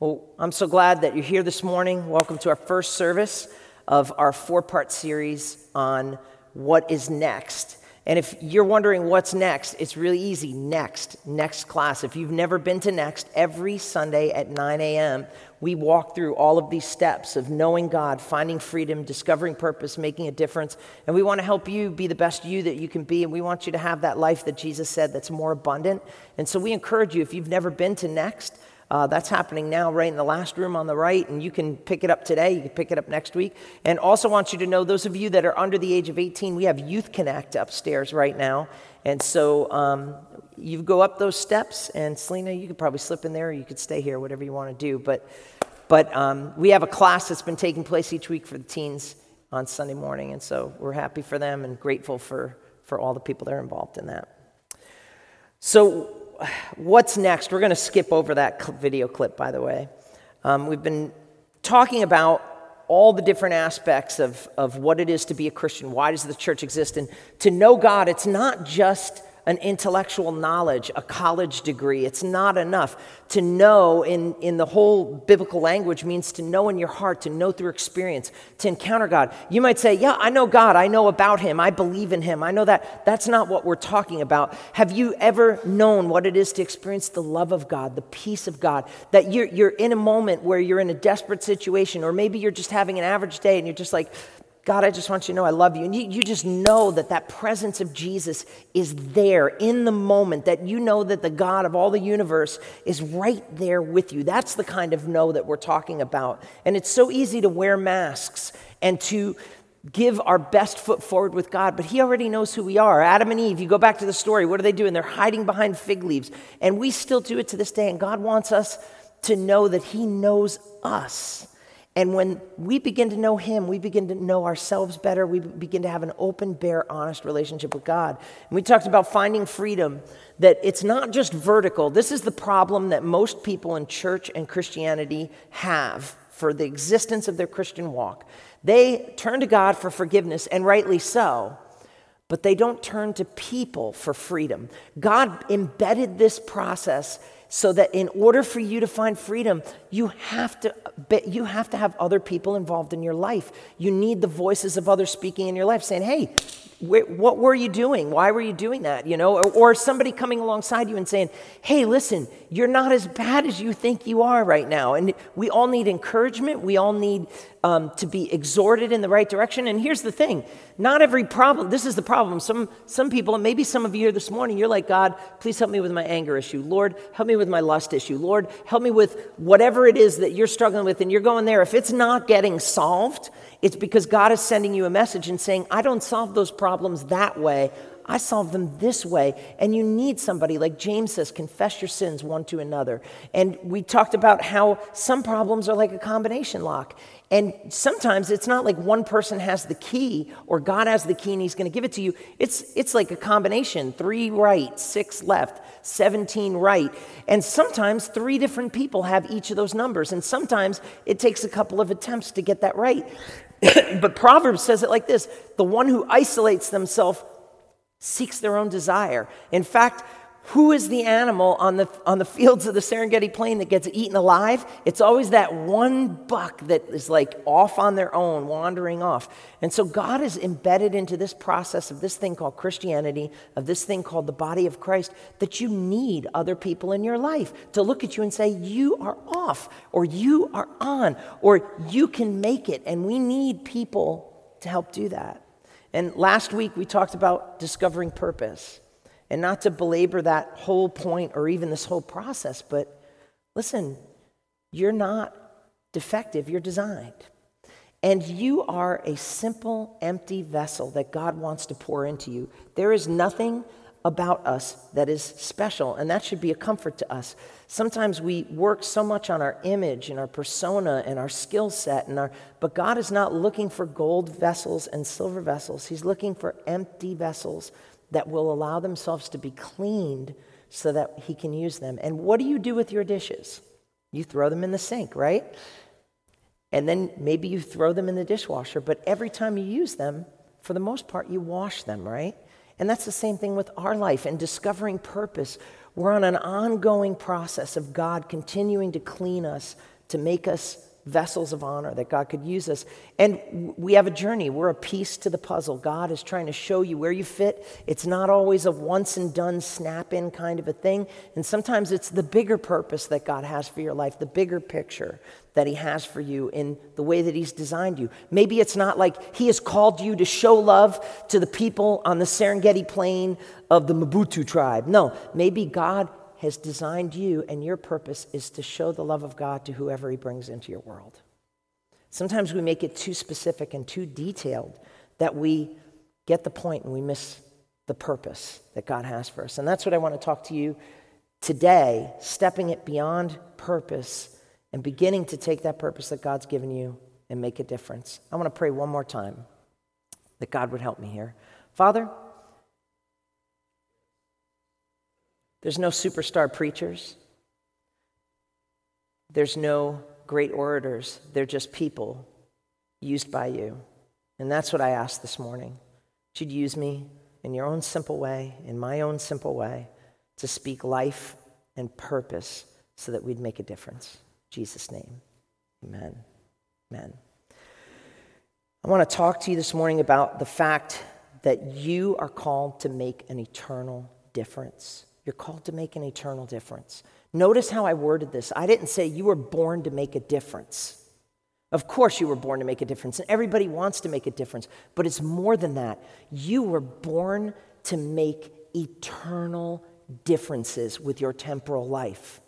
Well, I'm so glad that you're here this morning. Welcome to our first service of our four part series on what is next. And if you're wondering what's next, it's really easy. Next, next class. If you've never been to Next, every Sunday at 9 a.m., we walk through all of these steps of knowing God, finding freedom, discovering purpose, making a difference. And we want to help you be the best you that you can be. And we want you to have that life that Jesus said that's more abundant. And so we encourage you, if you've never been to Next, uh, that's happening now, right in the last room on the right, and you can pick it up today. You can pick it up next week. And also want you to know, those of you that are under the age of 18, we have Youth Connect upstairs right now. And so um, you go up those steps, and Selena, you could probably slip in there, or you could stay here, whatever you want to do. But, but um, we have a class that's been taking place each week for the teens on Sunday morning, and so we're happy for them and grateful for, for all the people that are involved in that. So, what's next? We're going to skip over that video clip, by the way. Um, we've been talking about all the different aspects of, of what it is to be a Christian. Why does the church exist? And to know God, it's not just an intellectual knowledge, a college degree. It's not enough. To know in, in the whole biblical language means to know in your heart, to know through experience, to encounter God. You might say, Yeah, I know God. I know about Him. I believe in Him. I know that. That's not what we're talking about. Have you ever known what it is to experience the love of God, the peace of God? That you're, you're in a moment where you're in a desperate situation, or maybe you're just having an average day and you're just like, God, I just want you to know I love you. And you, you just know that that presence of Jesus is there in the moment, that you know that the God of all the universe is right there with you. That's the kind of know that we're talking about. And it's so easy to wear masks and to give our best foot forward with God, but He already knows who we are. Adam and Eve, you go back to the story, what are they doing? They're hiding behind fig leaves. And we still do it to this day. And God wants us to know that He knows us. And when we begin to know Him, we begin to know ourselves better. We begin to have an open, bare, honest relationship with God. And we talked about finding freedom, that it's not just vertical. This is the problem that most people in church and Christianity have for the existence of their Christian walk. They turn to God for forgiveness, and rightly so, but they don't turn to people for freedom. God embedded this process so that in order for you to find freedom, you have to, you have to have other people involved in your life. You need the voices of others speaking in your life saying, hey, what were you doing? Why were you doing that? You know, or, or, somebody coming alongside you and saying, "Hey, listen, you're not as bad as you think you are right now." And we all need encouragement. We all need um, to be exhorted in the right direction. And here's the thing: not every problem. This is the problem. Some some people, and maybe some of you here this morning, you're like, "God, please help me with my anger issue. Lord, help me with my lust issue. Lord, help me with whatever it is that you're struggling with." And you're going there. If it's not getting solved, it's because God is sending you a message and saying, I don't solve those problems that way. I solve them this way. And you need somebody, like James says, confess your sins one to another. And we talked about how some problems are like a combination lock. And sometimes it's not like one person has the key or God has the key and he's going to give it to you. It's, it's like a combination three right, six left, 17 right. And sometimes three different people have each of those numbers. And sometimes it takes a couple of attempts to get that right. but Proverbs says it like this the one who isolates themselves seeks their own desire. In fact, who is the animal on the, on the fields of the Serengeti Plain that gets eaten alive? It's always that one buck that is like off on their own, wandering off. And so God is embedded into this process of this thing called Christianity, of this thing called the body of Christ, that you need other people in your life to look at you and say, You are off, or you are on, or you can make it. And we need people to help do that. And last week we talked about discovering purpose. And not to belabor that whole point or even this whole process, but listen, you're not defective, you're designed. And you are a simple, empty vessel that God wants to pour into you. There is nothing about us that is special, and that should be a comfort to us. Sometimes we work so much on our image and our persona and our skill set, and our, but God is not looking for gold vessels and silver vessels. He's looking for empty vessels that will allow themselves to be cleaned so that he can use them. And what do you do with your dishes? You throw them in the sink, right? And then maybe you throw them in the dishwasher, but every time you use them, for the most part, you wash them, right? And that's the same thing with our life and discovering purpose. we're on an ongoing process of God continuing to clean us, to make us vessels of honor that God could use us. And we have a journey. We're a piece to the puzzle. God is trying to show you where you fit. It's not always a once and done, snap in kind of a thing. And sometimes it's the bigger purpose that God has for your life, the bigger picture that He has for you in the way that He's designed you. Maybe it's not like He has called you to show love to the people on the Serengeti plain of the Mabutu tribe. No, maybe God has designed you, and your purpose is to show the love of God to whoever He brings into your world. Sometimes we make it too specific and too detailed that we get the point and we miss the purpose that God has for us. And that's what I want to talk to you today, stepping it beyond purpose and beginning to take that purpose that God's given you and make a difference. I want to pray one more time that God would help me here. Father, There's no superstar preachers. There's no great orators. They're just people used by you. And that's what I ask this morning. You'd use me in your own simple way, in my own simple way, to speak life and purpose so that we'd make a difference. In Jesus' name, amen. Amen. I want to talk to you this morning about the fact that you are called to make an eternal difference. You're called to make an eternal difference. Notice how I worded this. I didn't say you were born to make a difference. Of course, you were born to make a difference, and everybody wants to make a difference, but it's more than that. You were born to make eternal differences with your temporal life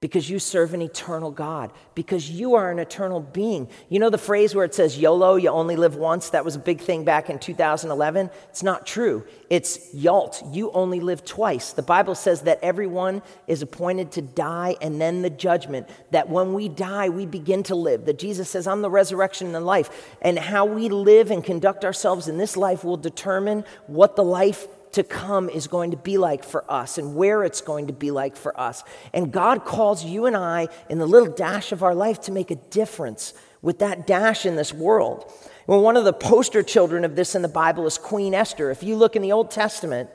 because you serve an eternal God, because you are an eternal being. You know the phrase where it says YOLO, you only live once? That was a big thing back in 2011. It's not true. It's YALT, you only live twice. The Bible says that everyone is appointed to die and then the judgment, that when we die, we begin to live. That Jesus says, I'm the resurrection and the life. And how we live and conduct ourselves in this life will determine what the life to come is going to be like for us and where it's going to be like for us. And God calls you and I in the little dash of our life to make a difference with that dash in this world. Well, one of the poster children of this in the Bible is Queen Esther. If you look in the Old Testament,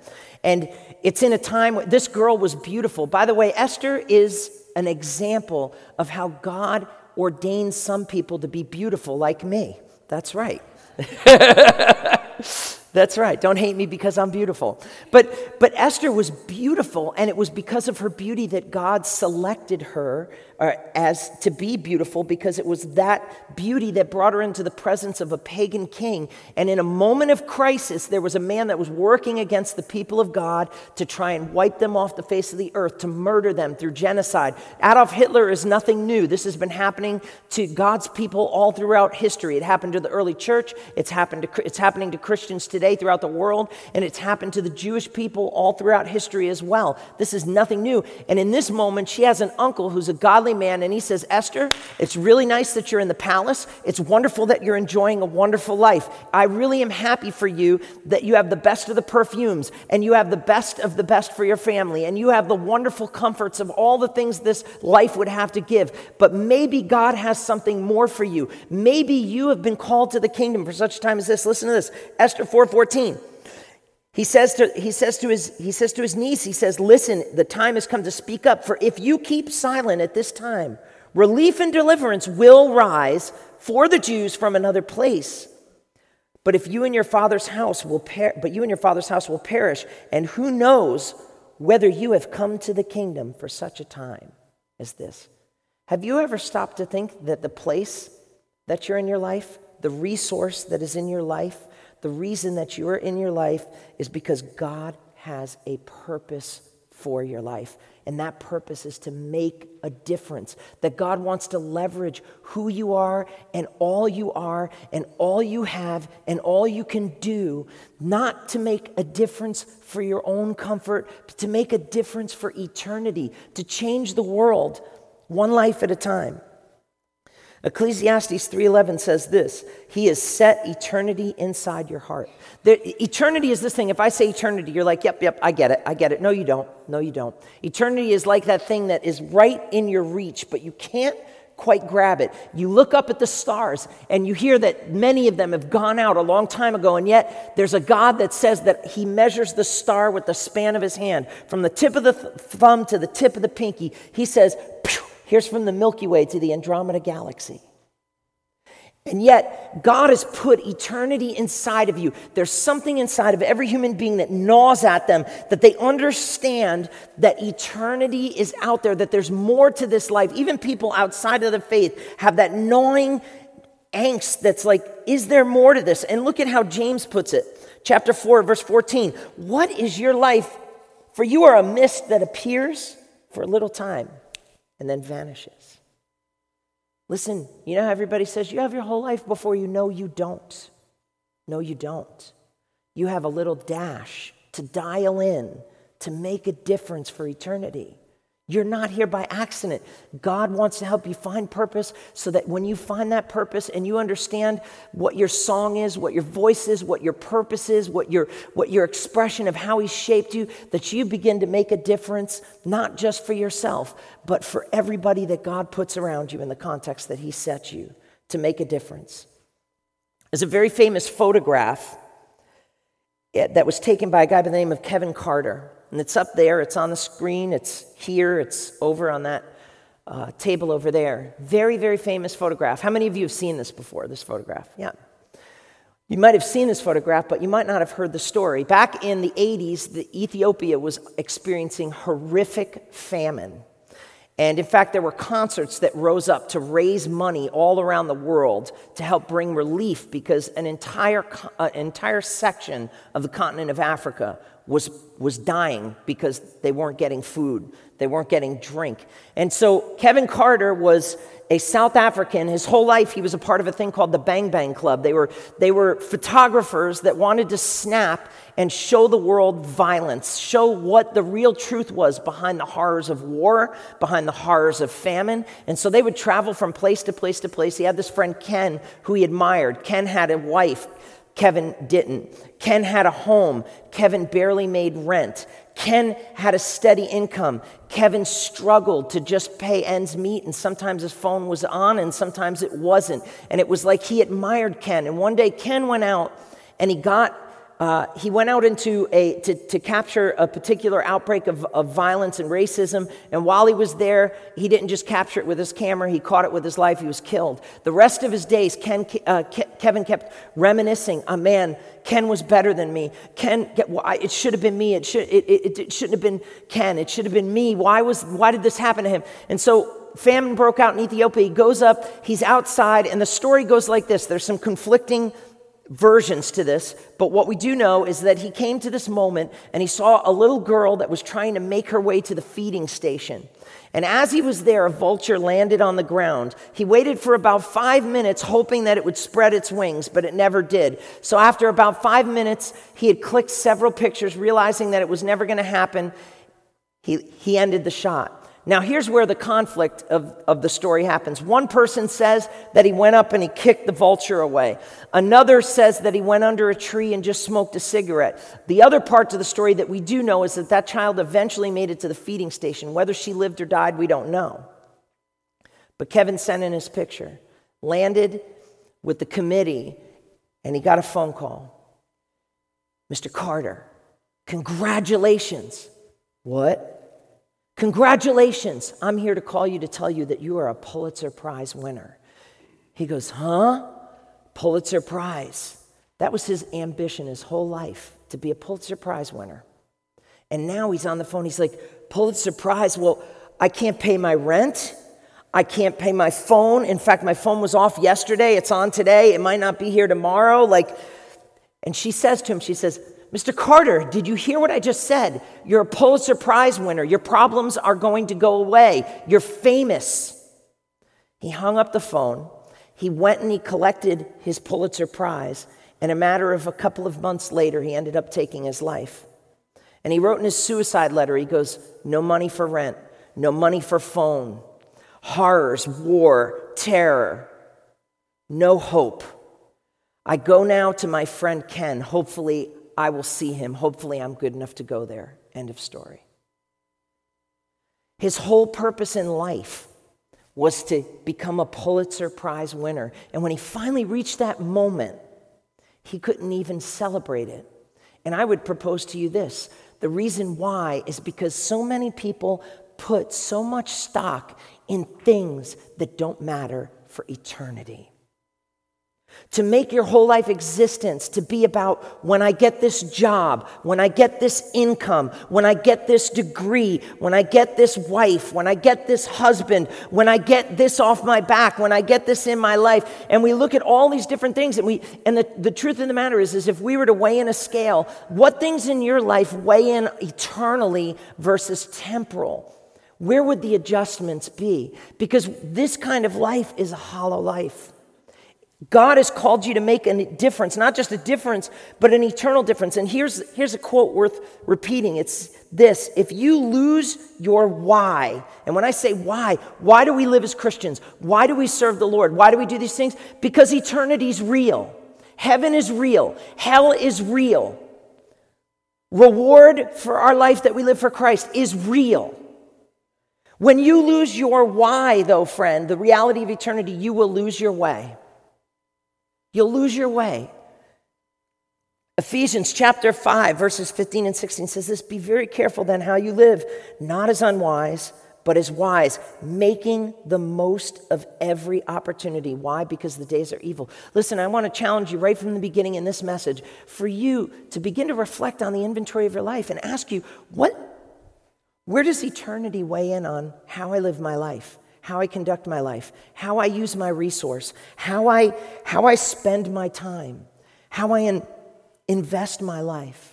and it's in a time when this girl was beautiful. By the way, Esther is an example of how God ordains some people to be beautiful like me. That's right. That's right. Don't hate me because I'm beautiful. But, but Esther was beautiful, and it was because of her beauty that God selected her as to be beautiful because it was that beauty that brought her into the presence of a pagan king. And in a moment of crisis, there was a man that was working against the people of God to try and wipe them off the face of the earth, to murder them through genocide. Adolf Hitler is nothing new. This has been happening to God's people all throughout history. It happened to the early church, it's, happened to, it's happening to Christians today throughout the world, and it's happened to the Jewish people all throughout history as well. This is nothing new. And in this moment, she has an uncle who's a godly man and he says, Esther, it's really nice that you're in the palace. It's wonderful that you're enjoying a wonderful life. I really am happy for you that you have the best of the perfumes and you have the best of the best for your family and you have the wonderful comforts of all the things this life would have to give. But maybe God has something more for you. Maybe you have been called to the kingdom for such time as this. Listen to this Esther 4:14. He says, to, he, says to his, he says to his niece, he says, Listen, the time has come to speak up, for if you keep silent at this time, relief and deliverance will rise for the Jews from another place. But if you and your father's house will per- but you and your father's house will perish, and who knows whether you have come to the kingdom for such a time as this. Have you ever stopped to think that the place that you're in your life, the resource that is in your life, the reason that you are in your life is because God has a purpose for your life. And that purpose is to make a difference. That God wants to leverage who you are and all you are and all you have and all you can do, not to make a difference for your own comfort, but to make a difference for eternity, to change the world one life at a time. Ecclesiastes 3:11 says this, he has set eternity inside your heart. The, eternity is this thing. If I say eternity, you're like, "Yep, yep, I get it. I get it." No, you don't. No, you don't. Eternity is like that thing that is right in your reach, but you can't quite grab it. You look up at the stars and you hear that many of them have gone out a long time ago, and yet there's a God that says that He measures the star with the span of His hand. From the tip of the th- thumb to the tip of the pinky, He says, Here's from the Milky Way to the Andromeda Galaxy. And yet, God has put eternity inside of you. There's something inside of every human being that gnaws at them, that they understand that eternity is out there, that there's more to this life. Even people outside of the faith have that gnawing angst that's like, is there more to this? And look at how James puts it. Chapter 4, verse 14. What is your life? For you are a mist that appears for a little time and then vanishes. Listen, you know how everybody says you have your whole life before you know you don't. No, you don't. You have a little dash to dial in to make a difference for eternity. You're not here by accident. God wants to help you find purpose so that when you find that purpose and you understand what your song is, what your voice is, what your purpose is, what your, what your expression of how He shaped you, that you begin to make a difference, not just for yourself, but for everybody that God puts around you in the context that He sets you to make a difference. There's a very famous photograph eh, that was taken by a guy by the name of Kevin Carter. And it's up there, it's on the screen, it's here, it's over on that uh, table over there. Very, very famous photograph. How many of you have seen this before, this photograph? Yeah. You might have seen this photograph, but you might not have heard the story. Back in the 80s, the Ethiopia was experiencing horrific famine. And in fact, there were concerts that rose up to raise money all around the world to help bring relief because an entire, uh, entire section of the continent of Africa was, was dying because they weren't getting food, they weren't getting drink. And so Kevin Carter was a South African. His whole life, he was a part of a thing called the Bang Bang Club. They were, they were photographers that wanted to snap and show the world violence, show what the real truth was behind the horrors of war, behind the horrors of famine. And so they would travel from place to place to place. He had this friend, Ken, who he admired. Ken had a wife. Kevin didn't. Ken had a home. Kevin barely made rent. Ken had a steady income. Kevin struggled to just pay ends meet, and sometimes his phone was on and sometimes it wasn't. And it was like he admired Ken. And one day, Ken went out and he got uh, he went out into a, to, to capture a particular outbreak of, of violence and racism. And while he was there, he didn't just capture it with his camera, he caught it with his life. He was killed. The rest of his days, Ken, uh, Ke- Kevin kept reminiscing, oh man, Ken was better than me. Ken, it should have been me. It, should, it, it, it shouldn't have been Ken. It should have been me. Why, was, why did this happen to him? And so famine broke out in Ethiopia. He goes up, he's outside, and the story goes like this there's some conflicting versions to this, but what we do know is that he came to this moment and he saw a little girl that was trying to make her way to the feeding station. And as he was there, a vulture landed on the ground. He waited for about five minutes, hoping that it would spread its wings, but it never did. So, after about five minutes, he had clicked several pictures, realizing that it was never going to happen. He, he ended the shot. Now, here's where the conflict of, of the story happens. One person says that he went up and he kicked the vulture away. Another says that he went under a tree and just smoked a cigarette. The other part of the story that we do know is that that child eventually made it to the feeding station. Whether she lived or died, we don't know. But Kevin sent in his picture, landed with the committee, and he got a phone call. Mr. Carter, congratulations. What? Congratulations, I'm here to call you to tell you that you are a Pulitzer Prize winner. He goes, Huh? Pulitzer Prize. That was his ambition his whole life to be a Pulitzer Prize winner. And now he's on the phone. He's like, Pulitzer Prize? Well, I can't pay my rent. I can't pay my phone. In fact, my phone was off yesterday. It's on today. It might not be here tomorrow. Like, and she says to him, she says, Mr. Carter, did you hear what I just said? You're a Pulitzer Prize winner. Your problems are going to go away. You're famous. He hung up the phone. He went and he collected his Pulitzer Prize. And a matter of a couple of months later, he ended up taking his life. And he wrote in his suicide letter, he goes, No money for rent, no money for phone, horrors, war, terror, no hope. I go now to my friend Ken. Hopefully, I will see him. Hopefully, I'm good enough to go there. End of story. His whole purpose in life was to become a Pulitzer Prize winner. And when he finally reached that moment, he couldn't even celebrate it. And I would propose to you this the reason why is because so many people put so much stock in things that don't matter for eternity to make your whole life existence to be about when I get this job, when I get this income, when I get this degree, when I get this wife, when I get this husband, when I get this off my back, when I get this in my life. And we look at all these different things and we and the, the truth of the matter is, is if we were to weigh in a scale, what things in your life weigh in eternally versus temporal? Where would the adjustments be? Because this kind of life is a hollow life. God has called you to make a difference, not just a difference, but an eternal difference. And here's, here's a quote worth repeating it's this If you lose your why, and when I say why, why do we live as Christians? Why do we serve the Lord? Why do we do these things? Because eternity's real. Heaven is real. Hell is real. Reward for our life that we live for Christ is real. When you lose your why, though, friend, the reality of eternity, you will lose your way. You'll lose your way. Ephesians chapter 5, verses 15 and 16 says this Be very careful then how you live, not as unwise, but as wise, making the most of every opportunity. Why? Because the days are evil. Listen, I want to challenge you right from the beginning in this message for you to begin to reflect on the inventory of your life and ask you, what, where does eternity weigh in on how I live my life? How I conduct my life, how I use my resource, how I, how I spend my time, how I in, invest my life.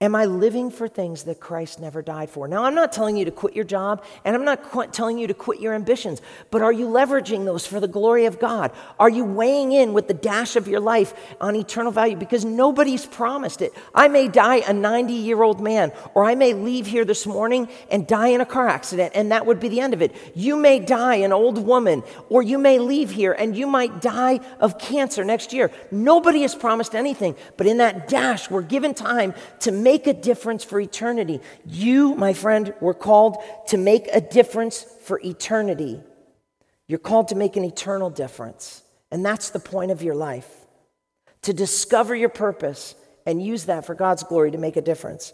Am I living for things that Christ never died for? Now, I'm not telling you to quit your job, and I'm not qu- telling you to quit your ambitions, but are you leveraging those for the glory of God? Are you weighing in with the dash of your life on eternal value? Because nobody's promised it. I may die a 90 year old man, or I may leave here this morning and die in a car accident, and that would be the end of it. You may die an old woman, or you may leave here and you might die of cancer next year. Nobody has promised anything, but in that dash, we're given time to make a difference for eternity. You, my friend, were called to make a difference for eternity. You're called to make an eternal difference. And that's the point of your life to discover your purpose and use that for God's glory to make a difference.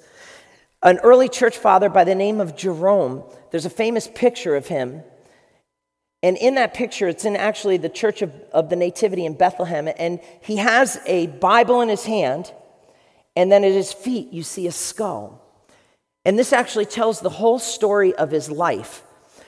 An early church father by the name of Jerome, there's a famous picture of him. And in that picture, it's in actually the Church of, of the Nativity in Bethlehem. And he has a Bible in his hand, and then at his feet, you see a skull. And this actually tells the whole story of his life.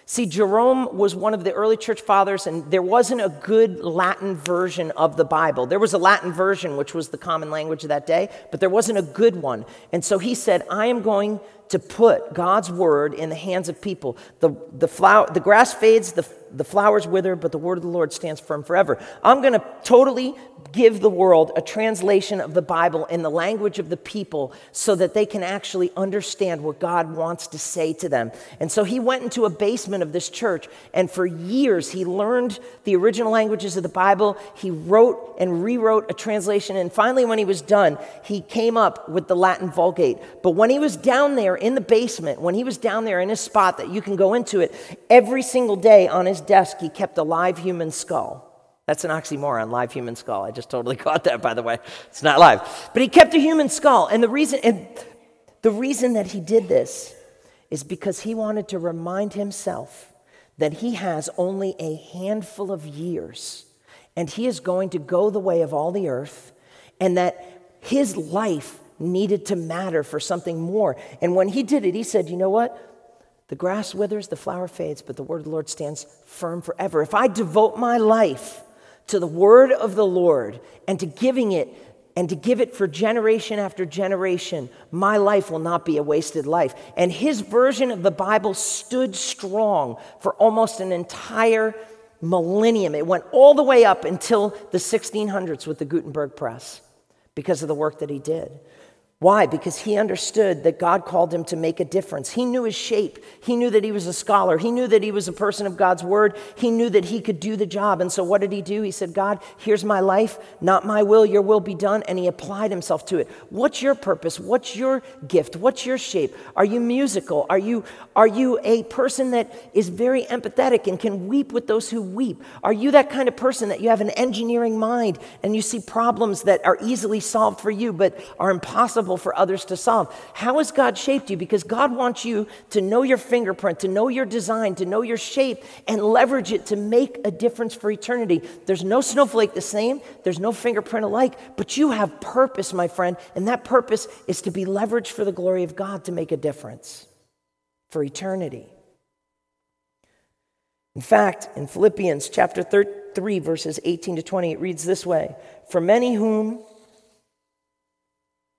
See, Jerome was one of the early church fathers, and there wasn't a good Latin version of the Bible. There was a Latin version, which was the common language of that day, but there wasn't a good one. And so he said, I am going to put God's word in the hands of people. The, the, flower, the grass fades, the, the flowers wither, but the word of the Lord stands firm forever. I'm going to totally give the world a translation of the Bible in the language of the people so that they can actually understand what God wants to say to them. And so he went into a basement of this church, and for years he learned the original languages of the Bible. He wrote and rewrote a translation, and finally, when he was done, he came up with the Latin Vulgate. But when he was down there in the basement, when he was down there in his spot that you can go into it, every single day on his desk, he kept a live human skull. That's an oxymoron, live human skull. I just totally caught that, by the way. It's not live. But he kept a human skull. And the reason, and the reason that he did this is because he wanted to remind himself that he has only a handful of years and he is going to go the way of all the earth and that his life needed to matter for something more. And when he did it, he said, You know what? The grass withers, the flower fades, but the word of the Lord stands firm forever. If I devote my life to the word of the Lord and to giving it and to give it for generation after generation, my life will not be a wasted life. And his version of the Bible stood strong for almost an entire millennium. It went all the way up until the 1600s with the Gutenberg press because of the work that he did. Why? Because he understood that God called him to make a difference. He knew his shape. He knew that he was a scholar. He knew that he was a person of God's word. He knew that he could do the job. And so, what did he do? He said, God, here's my life, not my will, your will be done. And he applied himself to it. What's your purpose? What's your gift? What's your shape? Are you musical? Are you, are you a person that is very empathetic and can weep with those who weep? Are you that kind of person that you have an engineering mind and you see problems that are easily solved for you but are impossible? For others to solve. How has God shaped you? Because God wants you to know your fingerprint, to know your design, to know your shape, and leverage it to make a difference for eternity. There's no snowflake the same, there's no fingerprint alike, but you have purpose, my friend, and that purpose is to be leveraged for the glory of God to make a difference for eternity. In fact, in Philippians chapter 3, verses 18 to 20, it reads this way For many whom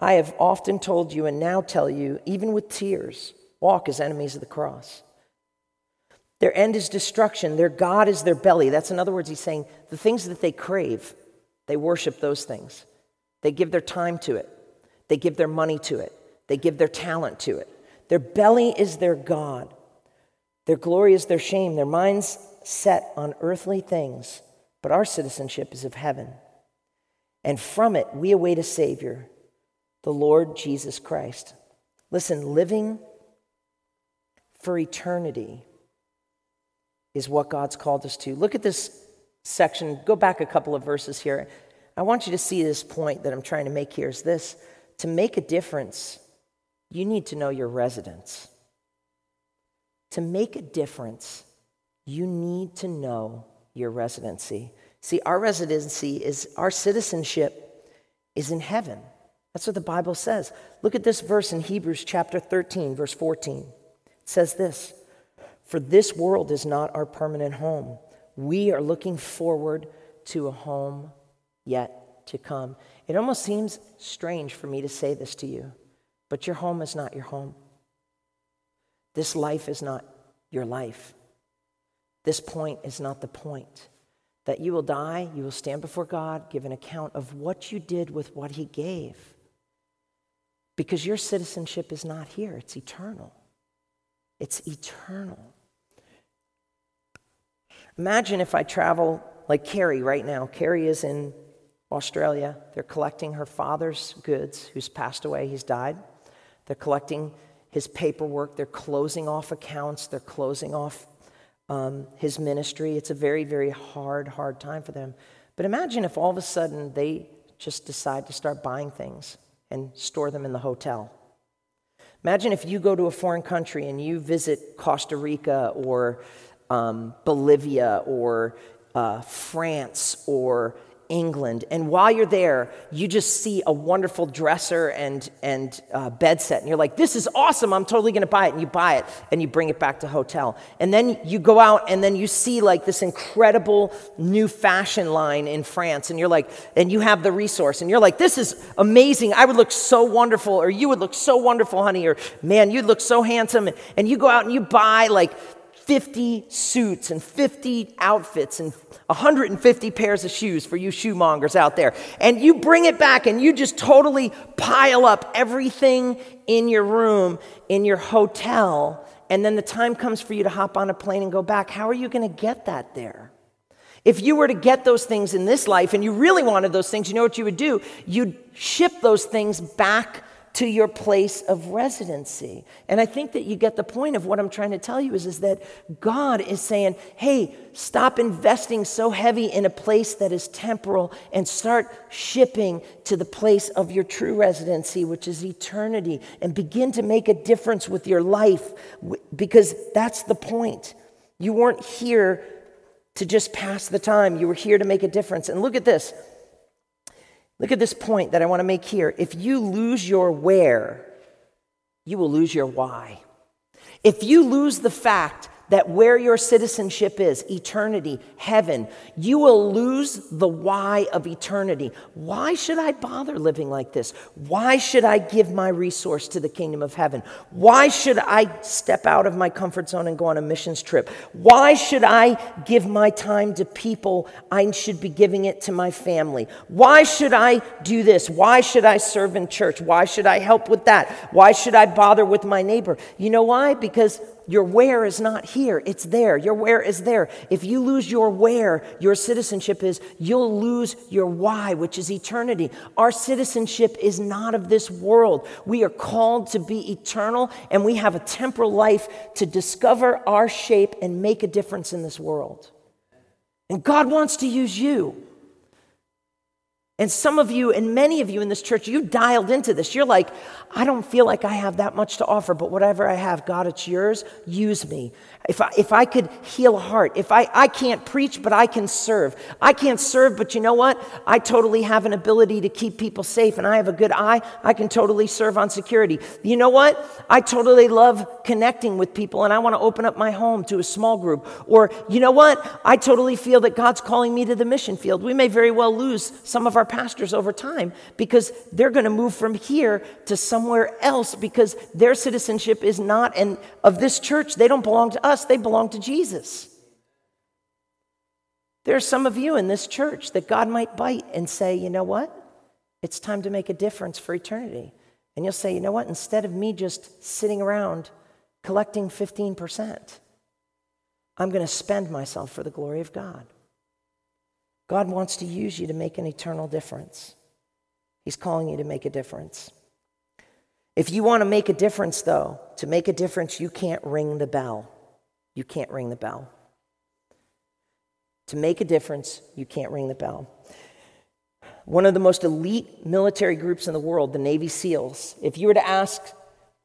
I have often told you and now tell you, even with tears, walk as enemies of the cross. Their end is destruction. Their God is their belly. That's in other words, he's saying the things that they crave, they worship those things. They give their time to it, they give their money to it, they give their talent to it. Their belly is their God. Their glory is their shame. Their minds set on earthly things, but our citizenship is of heaven. And from it, we await a Savior the Lord Jesus Christ. Listen, living for eternity is what God's called us to. Look at this section. Go back a couple of verses here. I want you to see this point that I'm trying to make here is this to make a difference, you need to know your residence. To make a difference, you need to know your residency. See, our residency is our citizenship is in heaven. That's what the Bible says. Look at this verse in Hebrews chapter 13, verse 14. It says this For this world is not our permanent home. We are looking forward to a home yet to come. It almost seems strange for me to say this to you, but your home is not your home. This life is not your life. This point is not the point. That you will die, you will stand before God, give an account of what you did with what He gave. Because your citizenship is not here, it's eternal. It's eternal. Imagine if I travel like Carrie right now. Carrie is in Australia. They're collecting her father's goods, who's passed away, he's died. They're collecting his paperwork, they're closing off accounts, they're closing off um, his ministry. It's a very, very hard, hard time for them. But imagine if all of a sudden they just decide to start buying things and store them in the hotel. Imagine if you go to a foreign country and you visit Costa Rica or um, Bolivia or uh, France or England. And while you're there, you just see a wonderful dresser and, and uh, bed set. And you're like, this is awesome. I'm totally going to buy it. And you buy it and you bring it back to hotel. And then you go out and then you see like this incredible new fashion line in France. And you're like, and you have the resource. And you're like, this is amazing. I would look so wonderful. Or you would look so wonderful, honey. Or man, you'd look so handsome. And you go out and you buy like 50 suits and 50 outfits and 150 pairs of shoes for you shoemongers out there. And you bring it back and you just totally pile up everything in your room, in your hotel. And then the time comes for you to hop on a plane and go back. How are you going to get that there? If you were to get those things in this life and you really wanted those things, you know what you would do? You'd ship those things back to your place of residency. And I think that you get the point of what I'm trying to tell you is, is that God is saying, hey, stop investing so heavy in a place that is temporal and start shipping to the place of your true residency, which is eternity, and begin to make a difference with your life because that's the point. You weren't here to just pass the time, you were here to make a difference. And look at this. Look at this point that I want to make here. If you lose your where, you will lose your why. If you lose the fact that where your citizenship is, eternity, heaven, you will lose the why of eternity. Why should I bother living like this? Why should I give my resource to the kingdom of heaven? Why should I step out of my comfort zone and go on a missions trip? Why should I give my time to people I should be giving it to my family? Why should I do this? Why should I serve in church? Why should I help with that? Why should I bother with my neighbor? You know why? Because your where is not here, it's there. Your where is there. If you lose your where, your citizenship is, you'll lose your why, which is eternity. Our citizenship is not of this world. We are called to be eternal, and we have a temporal life to discover our shape and make a difference in this world. And God wants to use you. And some of you, and many of you in this church, you dialed into this. You're like, I don't feel like I have that much to offer, but whatever I have, God, it's yours. Use me. If I, if I could heal a heart, if I, I can't preach, but I can serve. I can't serve, but you know what? I totally have an ability to keep people safe and I have a good eye. I can totally serve on security. You know what? I totally love connecting with people and I want to open up my home to a small group. Or, you know what? I totally feel that God's calling me to the mission field. We may very well lose some of our pastors over time because they're going to move from here to somewhere else because their citizenship is not and of this church. They don't belong to us us, they belong to Jesus. There are some of you in this church that God might bite and say, you know what? It's time to make a difference for eternity. And you'll say, you know what? Instead of me just sitting around collecting 15%, I'm going to spend myself for the glory of God. God wants to use you to make an eternal difference. He's calling you to make a difference. If you want to make a difference, though, to make a difference, you can't ring the bell you can't ring the bell. To make a difference, you can't ring the bell. One of the most elite military groups in the world, the Navy SEALs, if you were to ask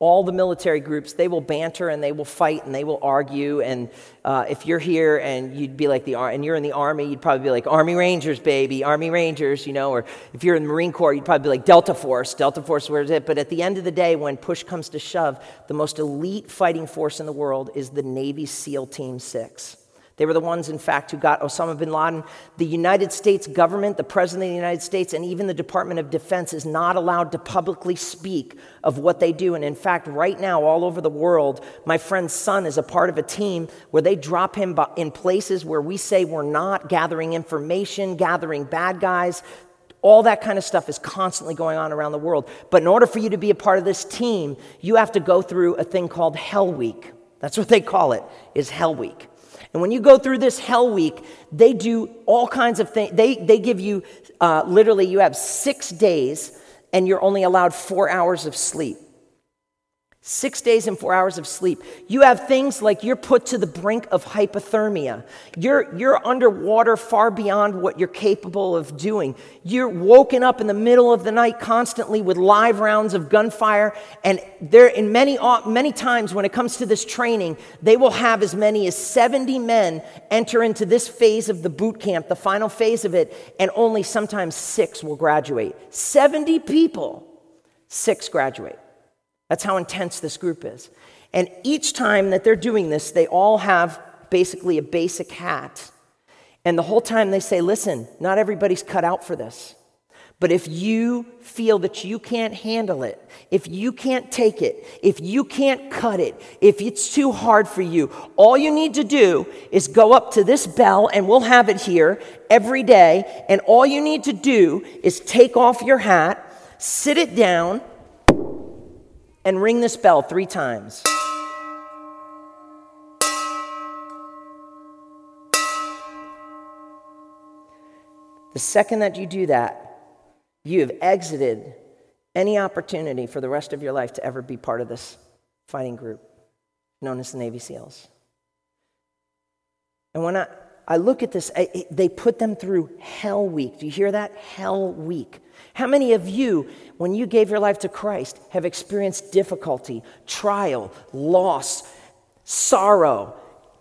all the military groups, they will banter and they will fight and they will argue. And uh, if you're here and you'd be like the and you're in the army, you'd probably be like Army Rangers, baby, Army Rangers, you know. Or if you're in the Marine Corps, you'd probably be like Delta Force, Delta Force. Where's it? But at the end of the day, when push comes to shove, the most elite fighting force in the world is the Navy SEAL Team Six. They were the ones, in fact, who got Osama bin Laden. The United States government, the President of the United States, and even the Department of Defense is not allowed to publicly speak of what they do. And in fact, right now, all over the world, my friend's son is a part of a team where they drop him in places where we say we're not gathering information, gathering bad guys. All that kind of stuff is constantly going on around the world. But in order for you to be a part of this team, you have to go through a thing called Hell Week. That's what they call it, is Hell Week. And when you go through this hell week, they do all kinds of things. They, they give you uh, literally, you have six days and you're only allowed four hours of sleep. Six days and four hours of sleep. You have things like you're put to the brink of hypothermia. You're, you're underwater far beyond what you're capable of doing. You're woken up in the middle of the night constantly with live rounds of gunfire. And there, in many, uh, many times when it comes to this training, they will have as many as 70 men enter into this phase of the boot camp, the final phase of it, and only sometimes six will graduate. 70 people, six graduate. That's how intense this group is. And each time that they're doing this, they all have basically a basic hat. And the whole time they say, listen, not everybody's cut out for this. But if you feel that you can't handle it, if you can't take it, if you can't cut it, if it's too hard for you, all you need to do is go up to this bell and we'll have it here every day. And all you need to do is take off your hat, sit it down, and ring this bell three times. The second that you do that, you have exited any opportunity for the rest of your life to ever be part of this fighting group known as the Navy SEALs. And when I, I look at this, I, they put them through hell week. Do you hear that? Hell week. How many of you, when you gave your life to Christ, have experienced difficulty, trial, loss, sorrow,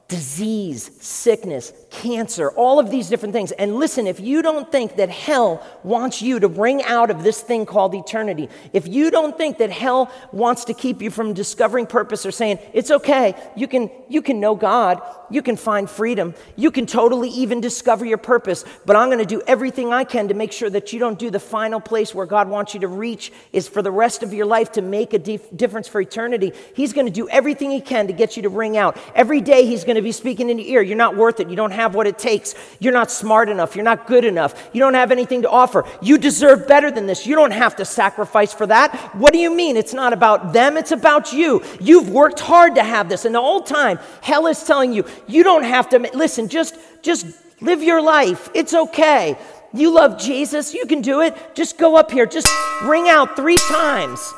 disease, sickness, cancer, all of these different things. And listen, if you don't think that hell wants you to bring out of this thing called eternity, if you don't think that hell wants to keep you from discovering purpose or saying, it's okay, you can, you can know God, you can find freedom, you can totally even discover your purpose, but I'm going to do everything I can to make sure that you don't do the final place where God wants you to reach is for the rest of your life to make a dif- difference for eternity. He's going to do everything he can to get you to ring out. Every day he's going to be speaking in your ear. You're not worth it. You don't have what it takes. You're not smart enough. You're not good enough. You don't have anything to offer. You deserve better than this. You don't have to sacrifice for that. What do you mean? It's not about them, it's about you. You've worked hard to have this. And the whole time, hell is telling you, you don't have to listen, just just live your life. It's okay. You love Jesus, you can do it. Just go up here, just ring out 3 times.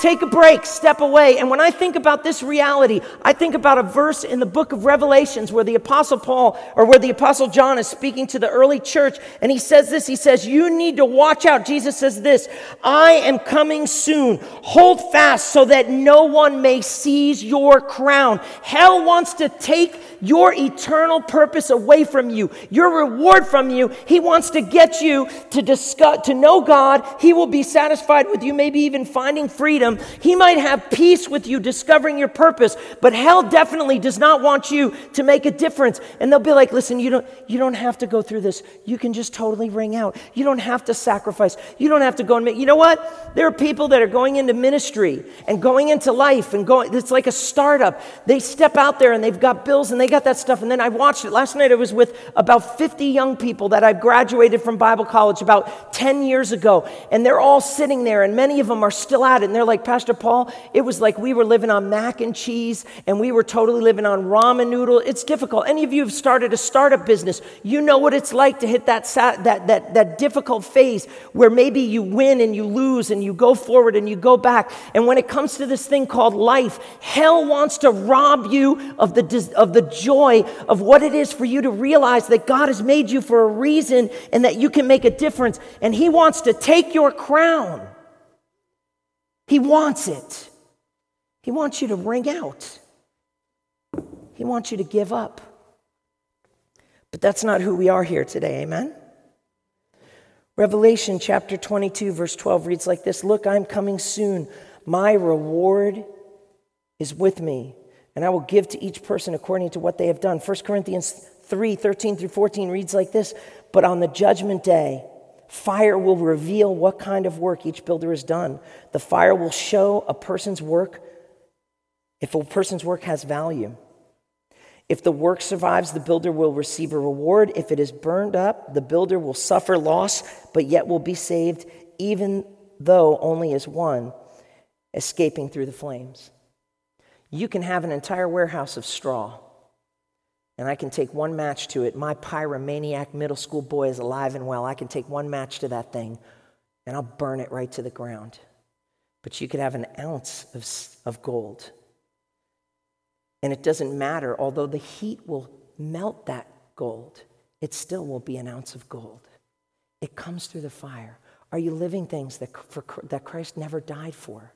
Take a break, step away. And when I think about this reality, I think about a verse in the book of Revelations where the Apostle Paul or where the Apostle John is speaking to the early church. And he says this He says, You need to watch out. Jesus says this I am coming soon. Hold fast so that no one may seize your crown. Hell wants to take your eternal purpose away from you, your reward from you. He wants to get you to discuss, to know God. He will be satisfied with you, maybe even finding freedom. He might have peace with you discovering your purpose, but hell definitely does not want you to make a difference. And they'll be like, listen, you don't, you don't have to go through this. You can just totally ring out. You don't have to sacrifice. You don't have to go and make, you know what? There are people that are going into ministry and going into life and going, it's like a startup. They step out there and they've got bills and they got that stuff. And then I watched it. Last night I was with about 50 young people that I graduated from Bible college about 10 years ago. And they're all sitting there, and many of them are still at it. And they're like, Pastor Paul, it was like we were living on mac and cheese and we were totally living on ramen noodle. It's difficult. Any of you have started a startup business, you know what it's like to hit that, that, that, that difficult phase where maybe you win and you lose and you go forward and you go back. And when it comes to this thing called life, hell wants to rob you of the, of the joy of what it is for you to realize that God has made you for a reason and that you can make a difference. And He wants to take your crown. He wants it. He wants you to ring out. He wants you to give up. But that's not who we are here today, amen? Revelation chapter 22, verse 12 reads like this Look, I'm coming soon. My reward is with me, and I will give to each person according to what they have done. 1 Corinthians 3 13 through 14 reads like this But on the judgment day, fire will reveal what kind of work each builder has done. The fire will show a person's work if a person's work has value. If the work survives, the builder will receive a reward. If it is burned up, the builder will suffer loss, but yet will be saved, even though only as one escaping through the flames. You can have an entire warehouse of straw, and I can take one match to it. My pyromaniac middle school boy is alive and well. I can take one match to that thing, and I'll burn it right to the ground. But you could have an ounce of, of gold. And it doesn't matter, although the heat will melt that gold, it still will be an ounce of gold. It comes through the fire. Are you living things that, for, that Christ never died for?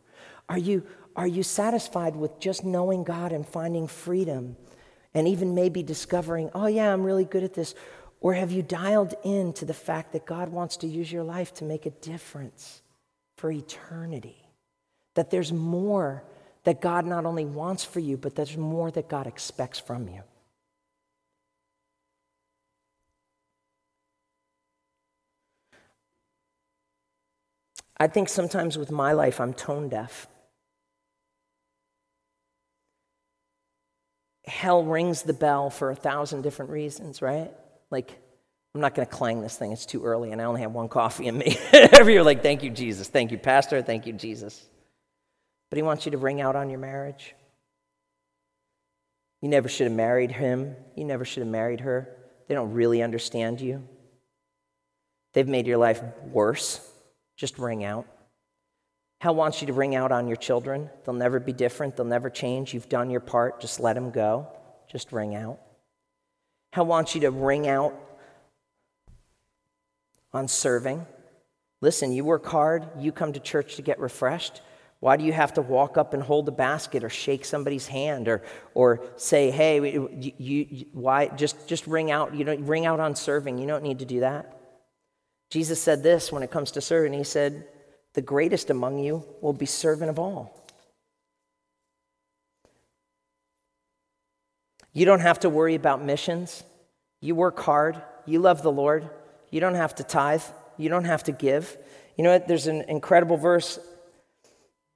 Are you, are you satisfied with just knowing God and finding freedom and even maybe discovering, oh, yeah, I'm really good at this? Or have you dialed in to the fact that God wants to use your life to make a difference for eternity? That there's more that God not only wants for you, but there's more that God expects from you. I think sometimes with my life, I'm tone deaf. Hell rings the bell for a thousand different reasons, right? Like, I'm not going to clang this thing. It's too early, and I only have one coffee in me. Every year, like, thank you, Jesus. Thank you, Pastor. Thank you, Jesus. But He wants you to ring out on your marriage. You never should have married him. You never should have married her. They don't really understand you. They've made your life worse. Just ring out. Hell wants you to ring out on your children. They'll never be different, they'll never change. You've done your part, just let them go. Just ring out. Hell wants you to ring out on serving. Listen, you work hard, you come to church to get refreshed. Why do you have to walk up and hold a basket or shake somebody's hand or, or say, hey, you, you, why, just, just ring out, you know, ring out on serving. You don't need to do that. Jesus said this when it comes to serving. He said, the greatest among you will be servant of all. You don't have to worry about missions. You work hard. You love the Lord. You don't have to tithe. You don't have to give. You know what? There's an incredible verse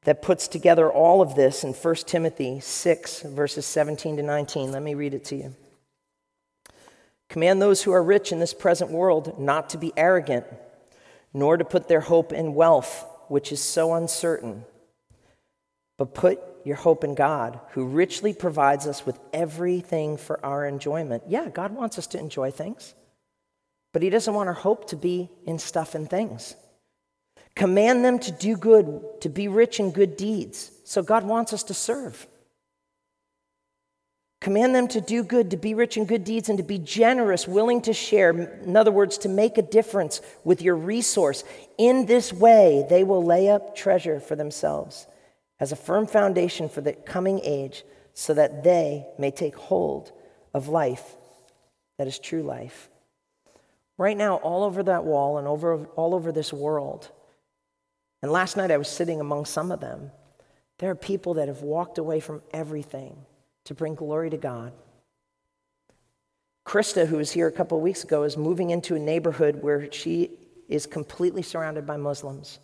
that puts together all of this in 1 Timothy 6, verses 17 to 19. Let me read it to you. Command those who are rich in this present world not to be arrogant, nor to put their hope in wealth, which is so uncertain, but put your hope in God, who richly provides us with everything for our enjoyment. Yeah, God wants us to enjoy things, but He doesn't want our hope to be in stuff and things. Command them to do good, to be rich in good deeds. So God wants us to serve. Command them to do good, to be rich in good deeds, and to be generous, willing to share. In other words, to make a difference with your resource. In this way, they will lay up treasure for themselves as a firm foundation for the coming age, so that they may take hold of life that is true life. Right now, all over that wall and over, all over this world, and last night I was sitting among some of them. There are people that have walked away from everything to bring glory to God. Krista, who was here a couple of weeks ago, is moving into a neighborhood where she is completely surrounded by Muslims.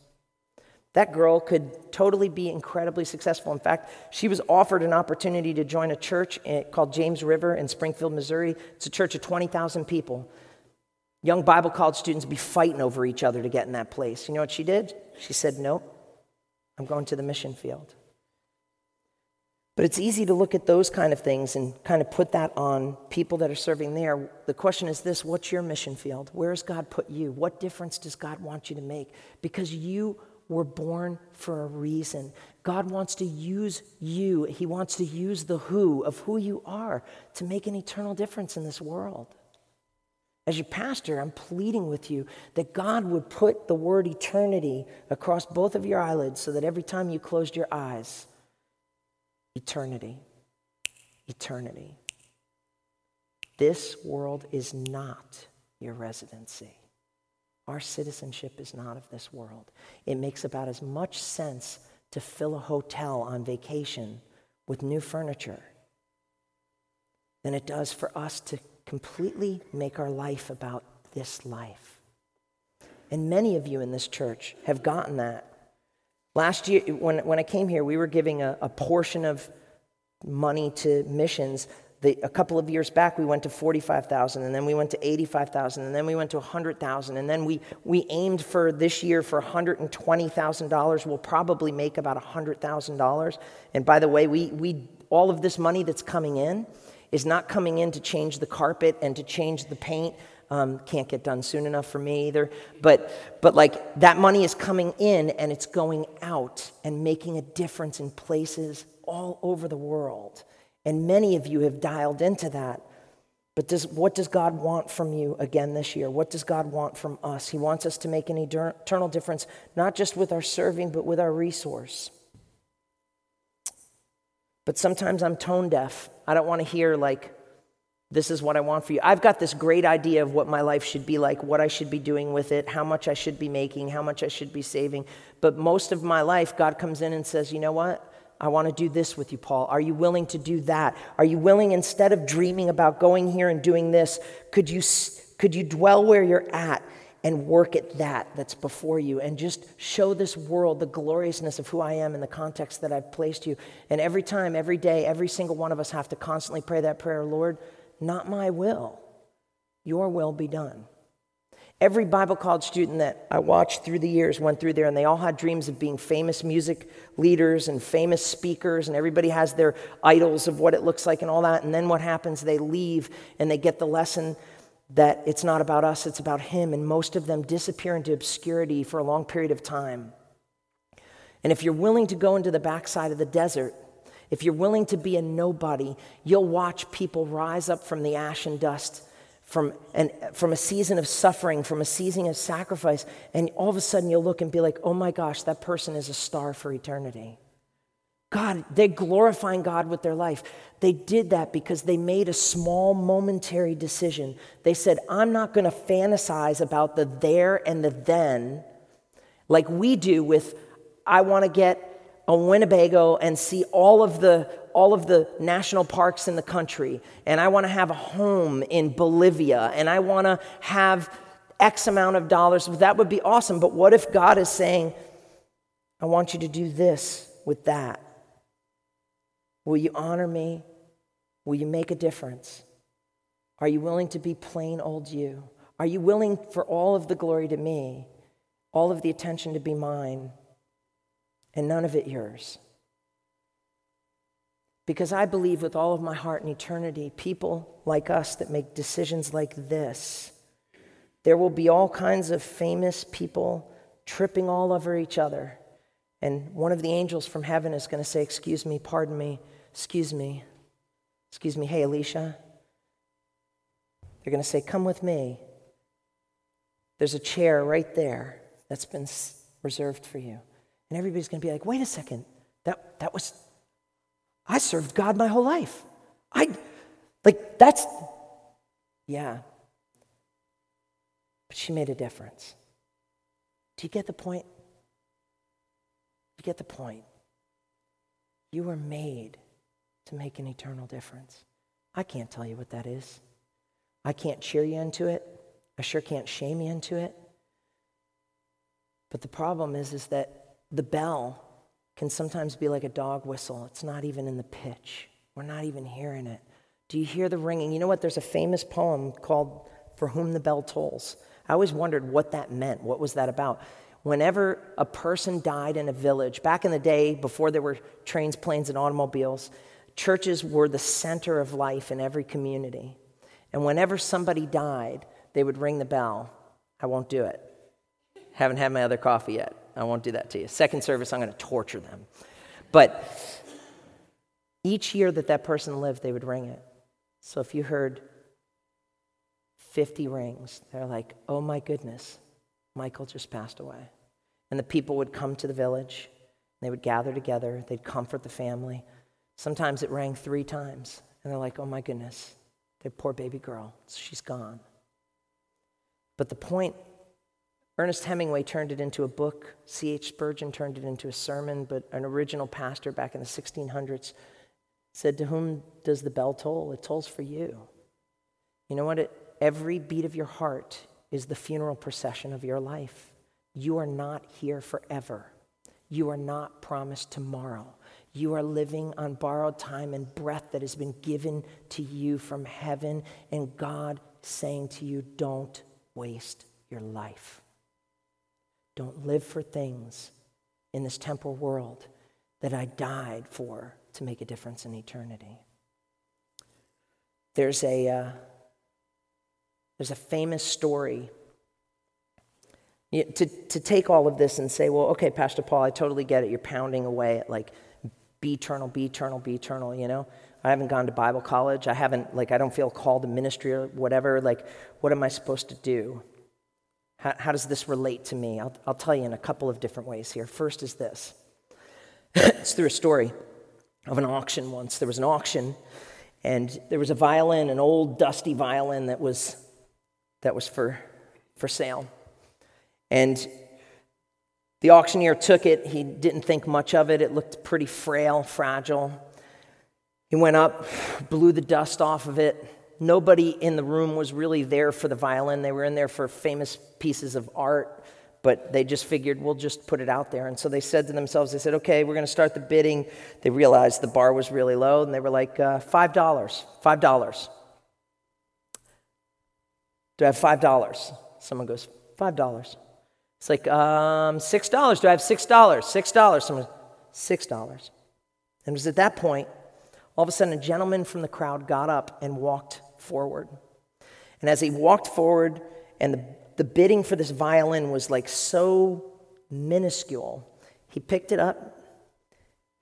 That girl could totally be incredibly successful. In fact, she was offered an opportunity to join a church called James River in Springfield, Missouri. It's a church of 20,000 people. Young Bible college students be fighting over each other to get in that place. You know what she did? She said, Nope, I'm going to the mission field. But it's easy to look at those kind of things and kind of put that on people that are serving there. The question is this what's your mission field? Where has God put you? What difference does God want you to make? Because you were born for a reason. God wants to use you, He wants to use the who of who you are to make an eternal difference in this world. As your pastor, I'm pleading with you that God would put the word eternity across both of your eyelids so that every time you closed your eyes, eternity, eternity. This world is not your residency. Our citizenship is not of this world. It makes about as much sense to fill a hotel on vacation with new furniture than it does for us to completely make our life about this life. And many of you in this church have gotten that. Last year, when, when I came here, we were giving a, a portion of money to missions. The, a couple of years back, we went to 45,000, and then we went to 85,000, and then we went to 100,000, and then we, we aimed for this year for $120,000. We'll probably make about $100,000. And by the way, we, we, all of this money that's coming in, is not coming in to change the carpet and to change the paint. Um, can't get done soon enough for me either. But, but like that money is coming in and it's going out and making a difference in places all over the world. And many of you have dialed into that. But does, what does God want from you again this year? What does God want from us? He wants us to make an eternal difference, not just with our serving, but with our resource. But sometimes I'm tone deaf. I don't want to hear, like, this is what I want for you. I've got this great idea of what my life should be like, what I should be doing with it, how much I should be making, how much I should be saving. But most of my life, God comes in and says, you know what? I want to do this with you, Paul. Are you willing to do that? Are you willing, instead of dreaming about going here and doing this, could you, could you dwell where you're at and work at that that's before you and just show this world the gloriousness of who I am in the context that I've placed you. And every time, every day, every single one of us have to constantly pray that prayer Lord, not my will, your will be done. Every Bible college student that I watched through the years went through there, and they all had dreams of being famous music leaders and famous speakers, and everybody has their idols of what it looks like and all that. And then what happens? They leave and they get the lesson that it's not about us, it's about Him, and most of them disappear into obscurity for a long period of time. And if you're willing to go into the backside of the desert, if you're willing to be a nobody, you'll watch people rise up from the ash and dust from, an, from a season of suffering, from a season of sacrifice, and all of a sudden you'll look and be like, oh my gosh, that person is a star for eternity. God, they're glorifying God with their life. They did that because they made a small momentary decision. They said, I'm not going to fantasize about the there and the then like we do with, I want to get a Winnebago and see all of the all of the national parks in the country and I want to have a home in Bolivia and I want to have X amount of dollars. That would be awesome. But what if God is saying, I want you to do this with that? Will you honor me? Will you make a difference? Are you willing to be plain old you? Are you willing for all of the glory to me, all of the attention to be mine? And none of it yours. Because I believe with all of my heart in eternity, people like us that make decisions like this, there will be all kinds of famous people tripping all over each other. And one of the angels from heaven is going to say, Excuse me, pardon me, excuse me, excuse me, hey, Alicia. They're going to say, Come with me. There's a chair right there that's been reserved for you. And everybody's going to be like, wait a second, that, that was, I served God my whole life. I, like, that's, yeah. But she made a difference. Do you get the point? You get the point. You were made to make an eternal difference. I can't tell you what that is. I can't cheer you into it. I sure can't shame you into it. But the problem is, is that the bell can sometimes be like a dog whistle. It's not even in the pitch. We're not even hearing it. Do you hear the ringing? You know what? There's a famous poem called For Whom the Bell Tolls. I always wondered what that meant. What was that about? Whenever a person died in a village, back in the day before there were trains, planes, and automobiles, churches were the center of life in every community. And whenever somebody died, they would ring the bell. I won't do it. Haven't had my other coffee yet. I won't do that to you. Second service, I'm going to torture them. But each year that that person lived, they would ring it. So if you heard 50 rings, they're like, oh my goodness, Michael just passed away. And the people would come to the village, they would gather together, they'd comfort the family. Sometimes it rang three times, and they're like, oh my goodness, their poor baby girl, she's gone. But the point Ernest Hemingway turned it into a book. C.H. Spurgeon turned it into a sermon, but an original pastor back in the 1600s said, To whom does the bell toll? It tolls for you. You know what? It, every beat of your heart is the funeral procession of your life. You are not here forever. You are not promised tomorrow. You are living on borrowed time and breath that has been given to you from heaven, and God saying to you, Don't waste your life. Don't live for things in this temporal world that I died for to make a difference in eternity. There's a, uh, there's a famous story. To, to take all of this and say, well, okay, Pastor Paul, I totally get it. You're pounding away at like, be eternal, be eternal, be eternal, you know? I haven't gone to Bible college. I haven't, like, I don't feel called to ministry or whatever. Like, what am I supposed to do? How, how does this relate to me? I'll, I'll tell you in a couple of different ways here. First is this it's through a story of an auction once. There was an auction, and there was a violin, an old dusty violin that was, that was for, for sale. And the auctioneer took it. He didn't think much of it. It looked pretty frail, fragile. He went up, blew the dust off of it, nobody in the room was really there for the violin. They were in there for famous pieces of art, but they just figured we'll just put it out there. And so they said to themselves, they said, okay, we're going to start the bidding. They realized the bar was really low, and they were like, uh, $5, $5. Do I have $5? Someone goes, $5. It's like, um, $6. Do I have $6? $6. Someone, $6. And it was at that point all of a sudden, a gentleman from the crowd got up and walked forward. And as he walked forward, and the, the bidding for this violin was like so minuscule, he picked it up,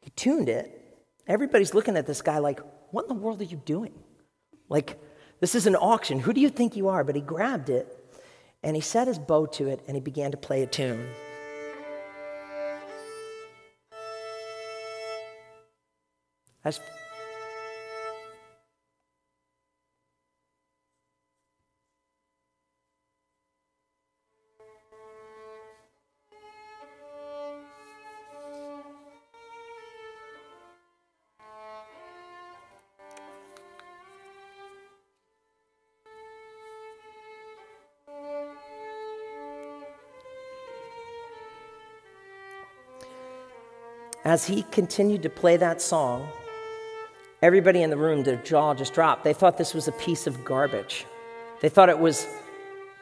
he tuned it. Everybody's looking at this guy like, what in the world are you doing? Like, This is an auction. Who do you think you are? But he grabbed it and he set his bow to it and he began to play a tune. As as he continued to play that song, everybody in the room, their jaw just dropped. They thought this was a piece of garbage. They thought it was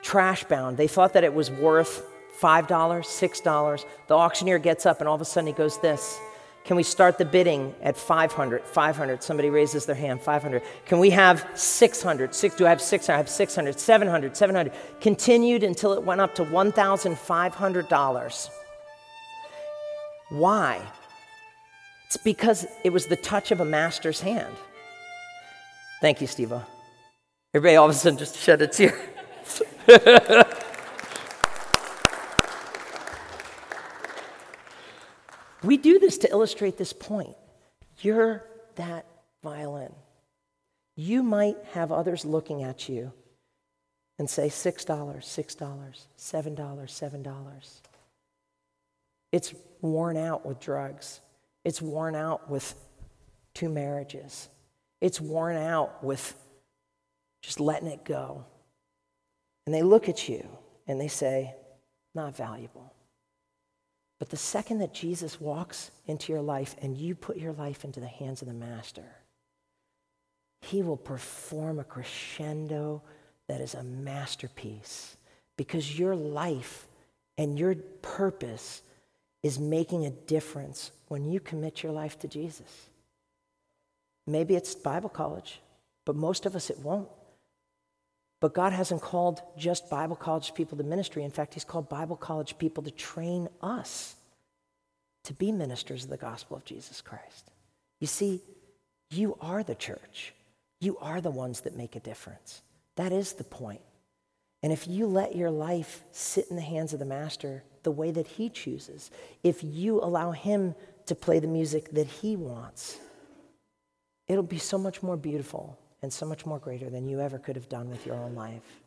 trash bound. They thought that it was worth $5, $6. The auctioneer gets up and all of a sudden he goes, This. Can we start the bidding at 500? 500. Somebody raises their hand. 500. Can we have 600? Six, do I have 600? I have 600. 700. 700. Continued until it went up to $1,500. Why? It's because it was the touch of a master's hand. Thank you, Steve. Everybody all of a sudden just shed a tear. we do this to illustrate this point. You're that violin. You might have others looking at you and say $6, $6, $7, $7. It's worn out with drugs. It's worn out with two marriages. It's worn out with just letting it go. And they look at you and they say, not valuable. But the second that Jesus walks into your life and you put your life into the hands of the Master, he will perform a crescendo that is a masterpiece because your life and your purpose is making a difference when you commit your life to Jesus. Maybe it's Bible college, but most of us it won't. But God hasn't called just Bible college people to ministry. In fact, He's called Bible college people to train us to be ministers of the gospel of Jesus Christ. You see, you are the church, you are the ones that make a difference. That is the point. And if you let your life sit in the hands of the Master the way that He chooses, if you allow Him to play the music that He wants, it'll be so much more beautiful and so much more greater than you ever could have done with your own life.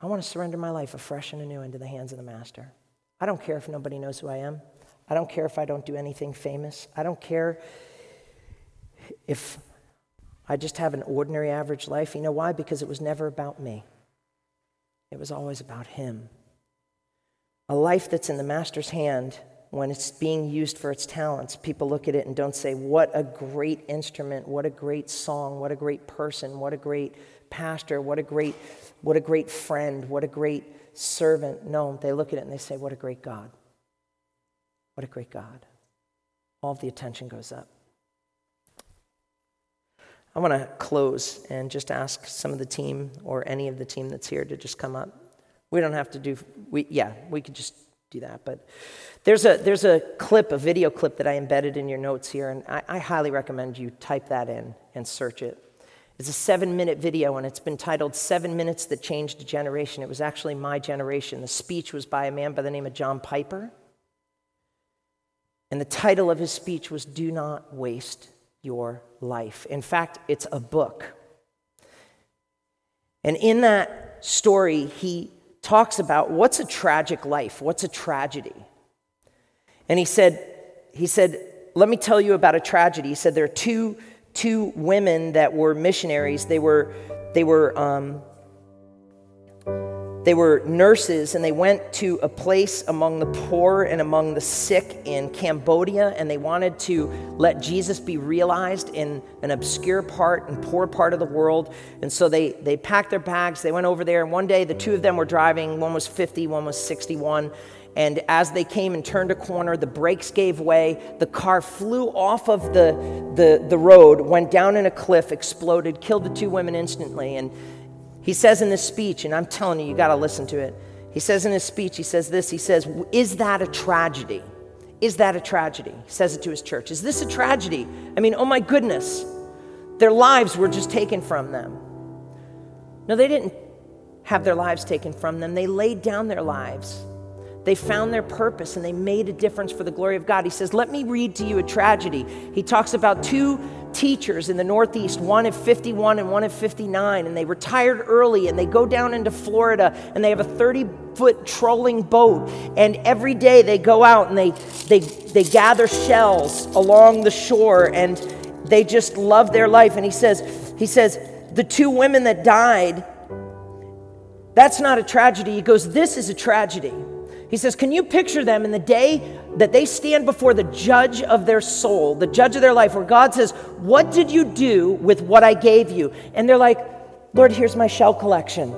I want to surrender my life afresh and anew into the hands of the Master. I don't care if nobody knows who I am. I don't care if I don't do anything famous. I don't care if I just have an ordinary, average life. You know why? Because it was never about me, it was always about Him. A life that's in the Master's hand when it's being used for its talents, people look at it and don't say, What a great instrument, what a great song, what a great person, what a great pastor, what a great, what a great friend, what a great servant. No, they look at it and they say, What a great God. What a great God. All of the attention goes up. I want to close and just ask some of the team or any of the team that's here to just come up. We don't have to do, we, yeah, we could just do that. But there's a, there's a clip, a video clip that I embedded in your notes here, and I, I highly recommend you type that in and search it. It's a seven minute video, and it's been titled Seven Minutes That Changed a Generation. It was actually my generation. The speech was by a man by the name of John Piper. And the title of his speech was Do Not Waste your life. In fact, it's a book. And in that story, he talks about what's a tragic life, what's a tragedy. And he said, he said, let me tell you about a tragedy. He said there are two, two women that were missionaries. They were, they were um, they were nurses and they went to a place among the poor and among the sick in Cambodia and they wanted to let Jesus be realized in an obscure part and poor part of the world. And so they, they packed their bags, they went over there, and one day the two of them were driving, one was 50, one was 61. And as they came and turned a corner, the brakes gave way. The car flew off of the, the, the road, went down in a cliff, exploded, killed the two women instantly. And he says in this speech, and I'm telling you, you got to listen to it. He says in his speech, he says this He says, Is that a tragedy? Is that a tragedy? He says it to his church. Is this a tragedy? I mean, oh my goodness. their lives were just taken from them. No, they didn't have their lives taken from them. They laid down their lives. They found their purpose and they made a difference for the glory of God. He says, Let me read to you a tragedy. He talks about two teachers in the Northeast, one at 51 and one at 59, and they retired early and they go down into Florida and they have a 30 foot trolling boat. And every day they go out and they, they, they gather shells along the shore and they just love their life. And he says, he says, the two women that died, that's not a tragedy. He goes, This is a tragedy. He says, Can you picture them in the day that they stand before the judge of their soul, the judge of their life, where God says, What did you do with what I gave you? And they're like, Lord, here's my shell collection.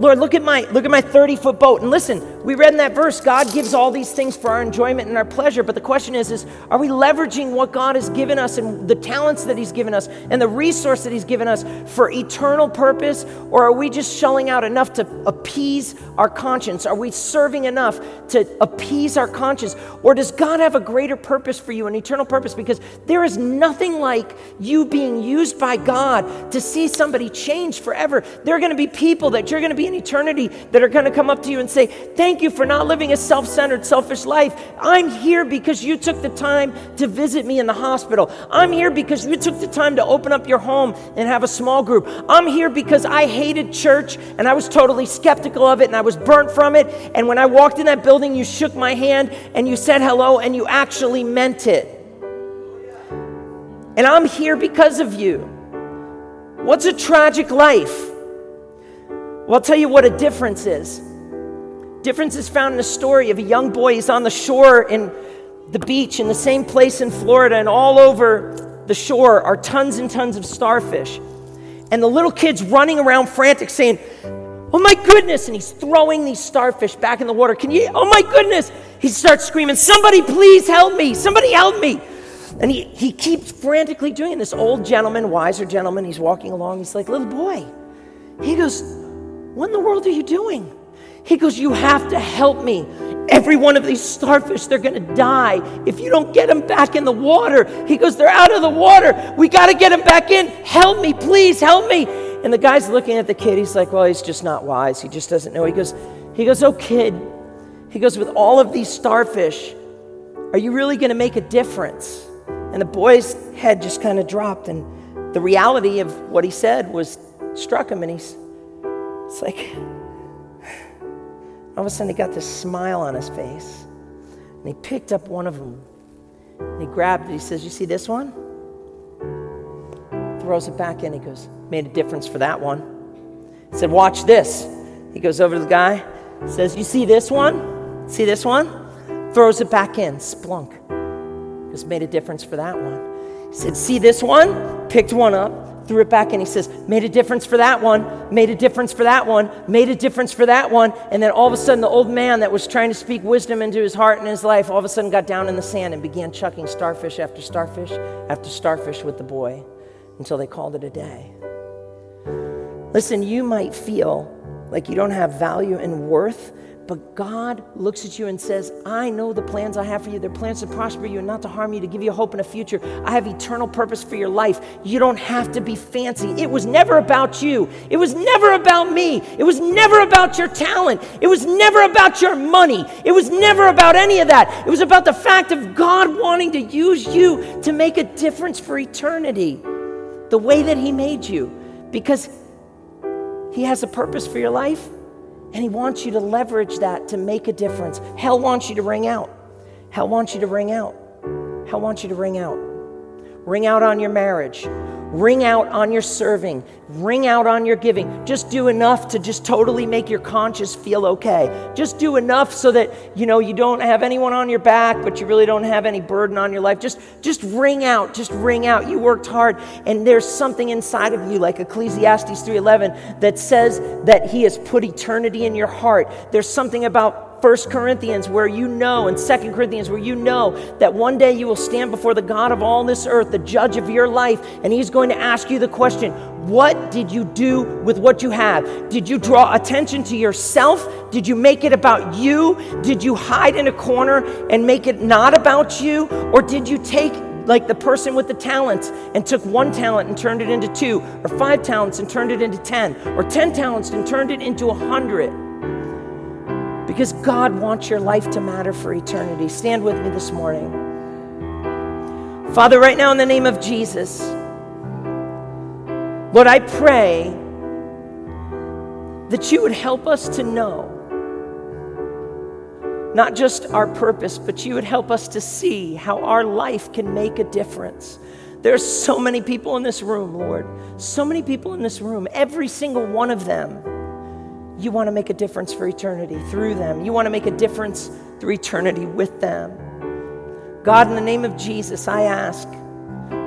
Lord, look at my look at my 30-foot boat. And listen, we read in that verse, God gives all these things for our enjoyment and our pleasure. But the question is, is are we leveraging what God has given us and the talents that He's given us and the resource that He's given us for eternal purpose? Or are we just shelling out enough to appease our conscience? Are we serving enough to appease our conscience? Or does God have a greater purpose for you, an eternal purpose? Because there is nothing like you being used by God to see somebody change forever. There are going to be people that you're going to be in eternity that are going to come up to you and say, Thank you for not living a self centered, selfish life. I'm here because you took the time to visit me in the hospital. I'm here because you took the time to open up your home and have a small group. I'm here because I hated church and I was totally skeptical of it and I was burnt from it. And when I walked in that building, you shook my hand and you said hello and you actually meant it. And I'm here because of you. What's a tragic life? Well, I'll tell you what a difference is. Difference is found in a story of a young boy. He's on the shore in the beach in the same place in Florida, and all over the shore are tons and tons of starfish. And the little kid's running around frantic, saying, Oh my goodness! And he's throwing these starfish back in the water. Can you? Oh my goodness! He starts screaming, Somebody please help me! Somebody help me! And he, he keeps frantically doing it. This old gentleman, wiser gentleman, he's walking along. He's like, Little boy. He goes, what in the world are you doing? He goes, You have to help me. Every one of these starfish, they're going to die if you don't get them back in the water. He goes, They're out of the water. We got to get them back in. Help me, please, help me. And the guy's looking at the kid. He's like, Well, he's just not wise. He just doesn't know. He goes, he goes, Oh, kid. He goes, With all of these starfish, are you really going to make a difference? And the boy's head just kind of dropped. And the reality of what he said was struck him. And he's, it's like, all of a sudden, he got this smile on his face. And he picked up one of them. And he grabbed it. He says, You see this one? Throws it back in. He goes, Made a difference for that one. He said, Watch this. He goes over to the guy, says, You see this one? See this one? Throws it back in. Splunk. Just made a difference for that one. He said, See this one? Picked one up threw it back and he says, Made a difference for that one, made a difference for that one, made a difference for that one. And then all of a sudden, the old man that was trying to speak wisdom into his heart and his life all of a sudden got down in the sand and began chucking starfish after starfish after starfish with the boy until they called it a day. Listen, you might feel like you don't have value and worth but God looks at you and says, I know the plans I have for you. They're plans to prosper you and not to harm you, to give you hope and a future. I have eternal purpose for your life. You don't have to be fancy. It was never about you. It was never about me. It was never about your talent. It was never about your money. It was never about any of that. It was about the fact of God wanting to use you to make a difference for eternity, the way that He made you, because He has a purpose for your life and He wants you to leverage that to make a difference. Hell wants you to ring out. Hell wants you to ring out. Hell wants you to ring out. Ring out on your marriage. Ring out on your serving. Ring out on your giving. Just do enough to just totally make your conscience feel okay. Just do enough so that you know you don't have anyone on your back, but you really don't have any burden on your life. Just just ring out. Just ring out. You worked hard and there's something inside of you like Ecclesiastes 3:11 that says that he has put eternity in your heart. There's something about First Corinthians, where you know, and Second Corinthians, where you know that one day you will stand before the God of all this earth, the judge of your life, and He's going to ask you the question What did you do with what you have? Did you draw attention to yourself? Did you make it about you? Did you hide in a corner and make it not about you? Or did you take like the person with the talents and took one talent and turned it into two, or five talents and turned it into 10, or 10 talents and turned it into a 100. Because God wants your life to matter for eternity. Stand with me this morning. Father, right now in the name of Jesus, Lord, I pray that you would help us to know not just our purpose, but you would help us to see how our life can make a difference. There's so many people in this room, Lord. So many people in this room. Every single one of them, you want to make a difference for eternity through them. You want to make a difference through eternity with them. God, in the name of Jesus, I ask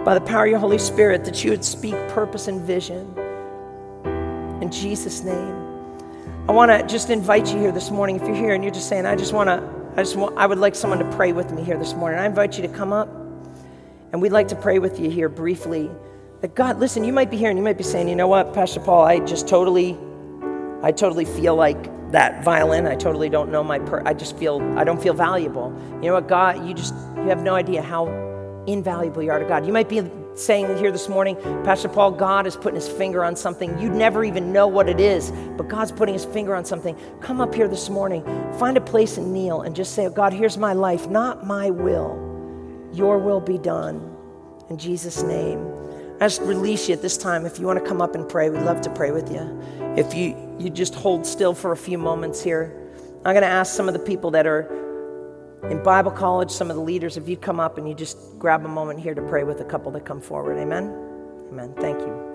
by the power of your Holy Spirit that you would speak purpose and vision. In Jesus' name. I want to just invite you here this morning. If you're here and you're just saying, I just want to, I just want, I would like someone to pray with me here this morning. I invite you to come up and we'd like to pray with you here briefly. That God, listen, you might be here and you might be saying, you know what, Pastor Paul, I just totally, I totally feel like that violin. I totally don't know my, per- I just feel, I don't feel valuable. You know what, God, you just, you have no idea how invaluable you are to God. You might be saying here this morning, Pastor Paul, God is putting his finger on something. You'd never even know what it is, but God's putting his finger on something. Come up here this morning, find a place and kneel and just say, oh, God, here's my life, not my will. Your will be done. In Jesus' name. I just release you at this time. If you want to come up and pray, we'd love to pray with you. If you, you just hold still for a few moments here, I'm going to ask some of the people that are in Bible college, some of the leaders, if you come up and you just grab a moment here to pray with a couple that come forward. Amen? Amen. Thank you.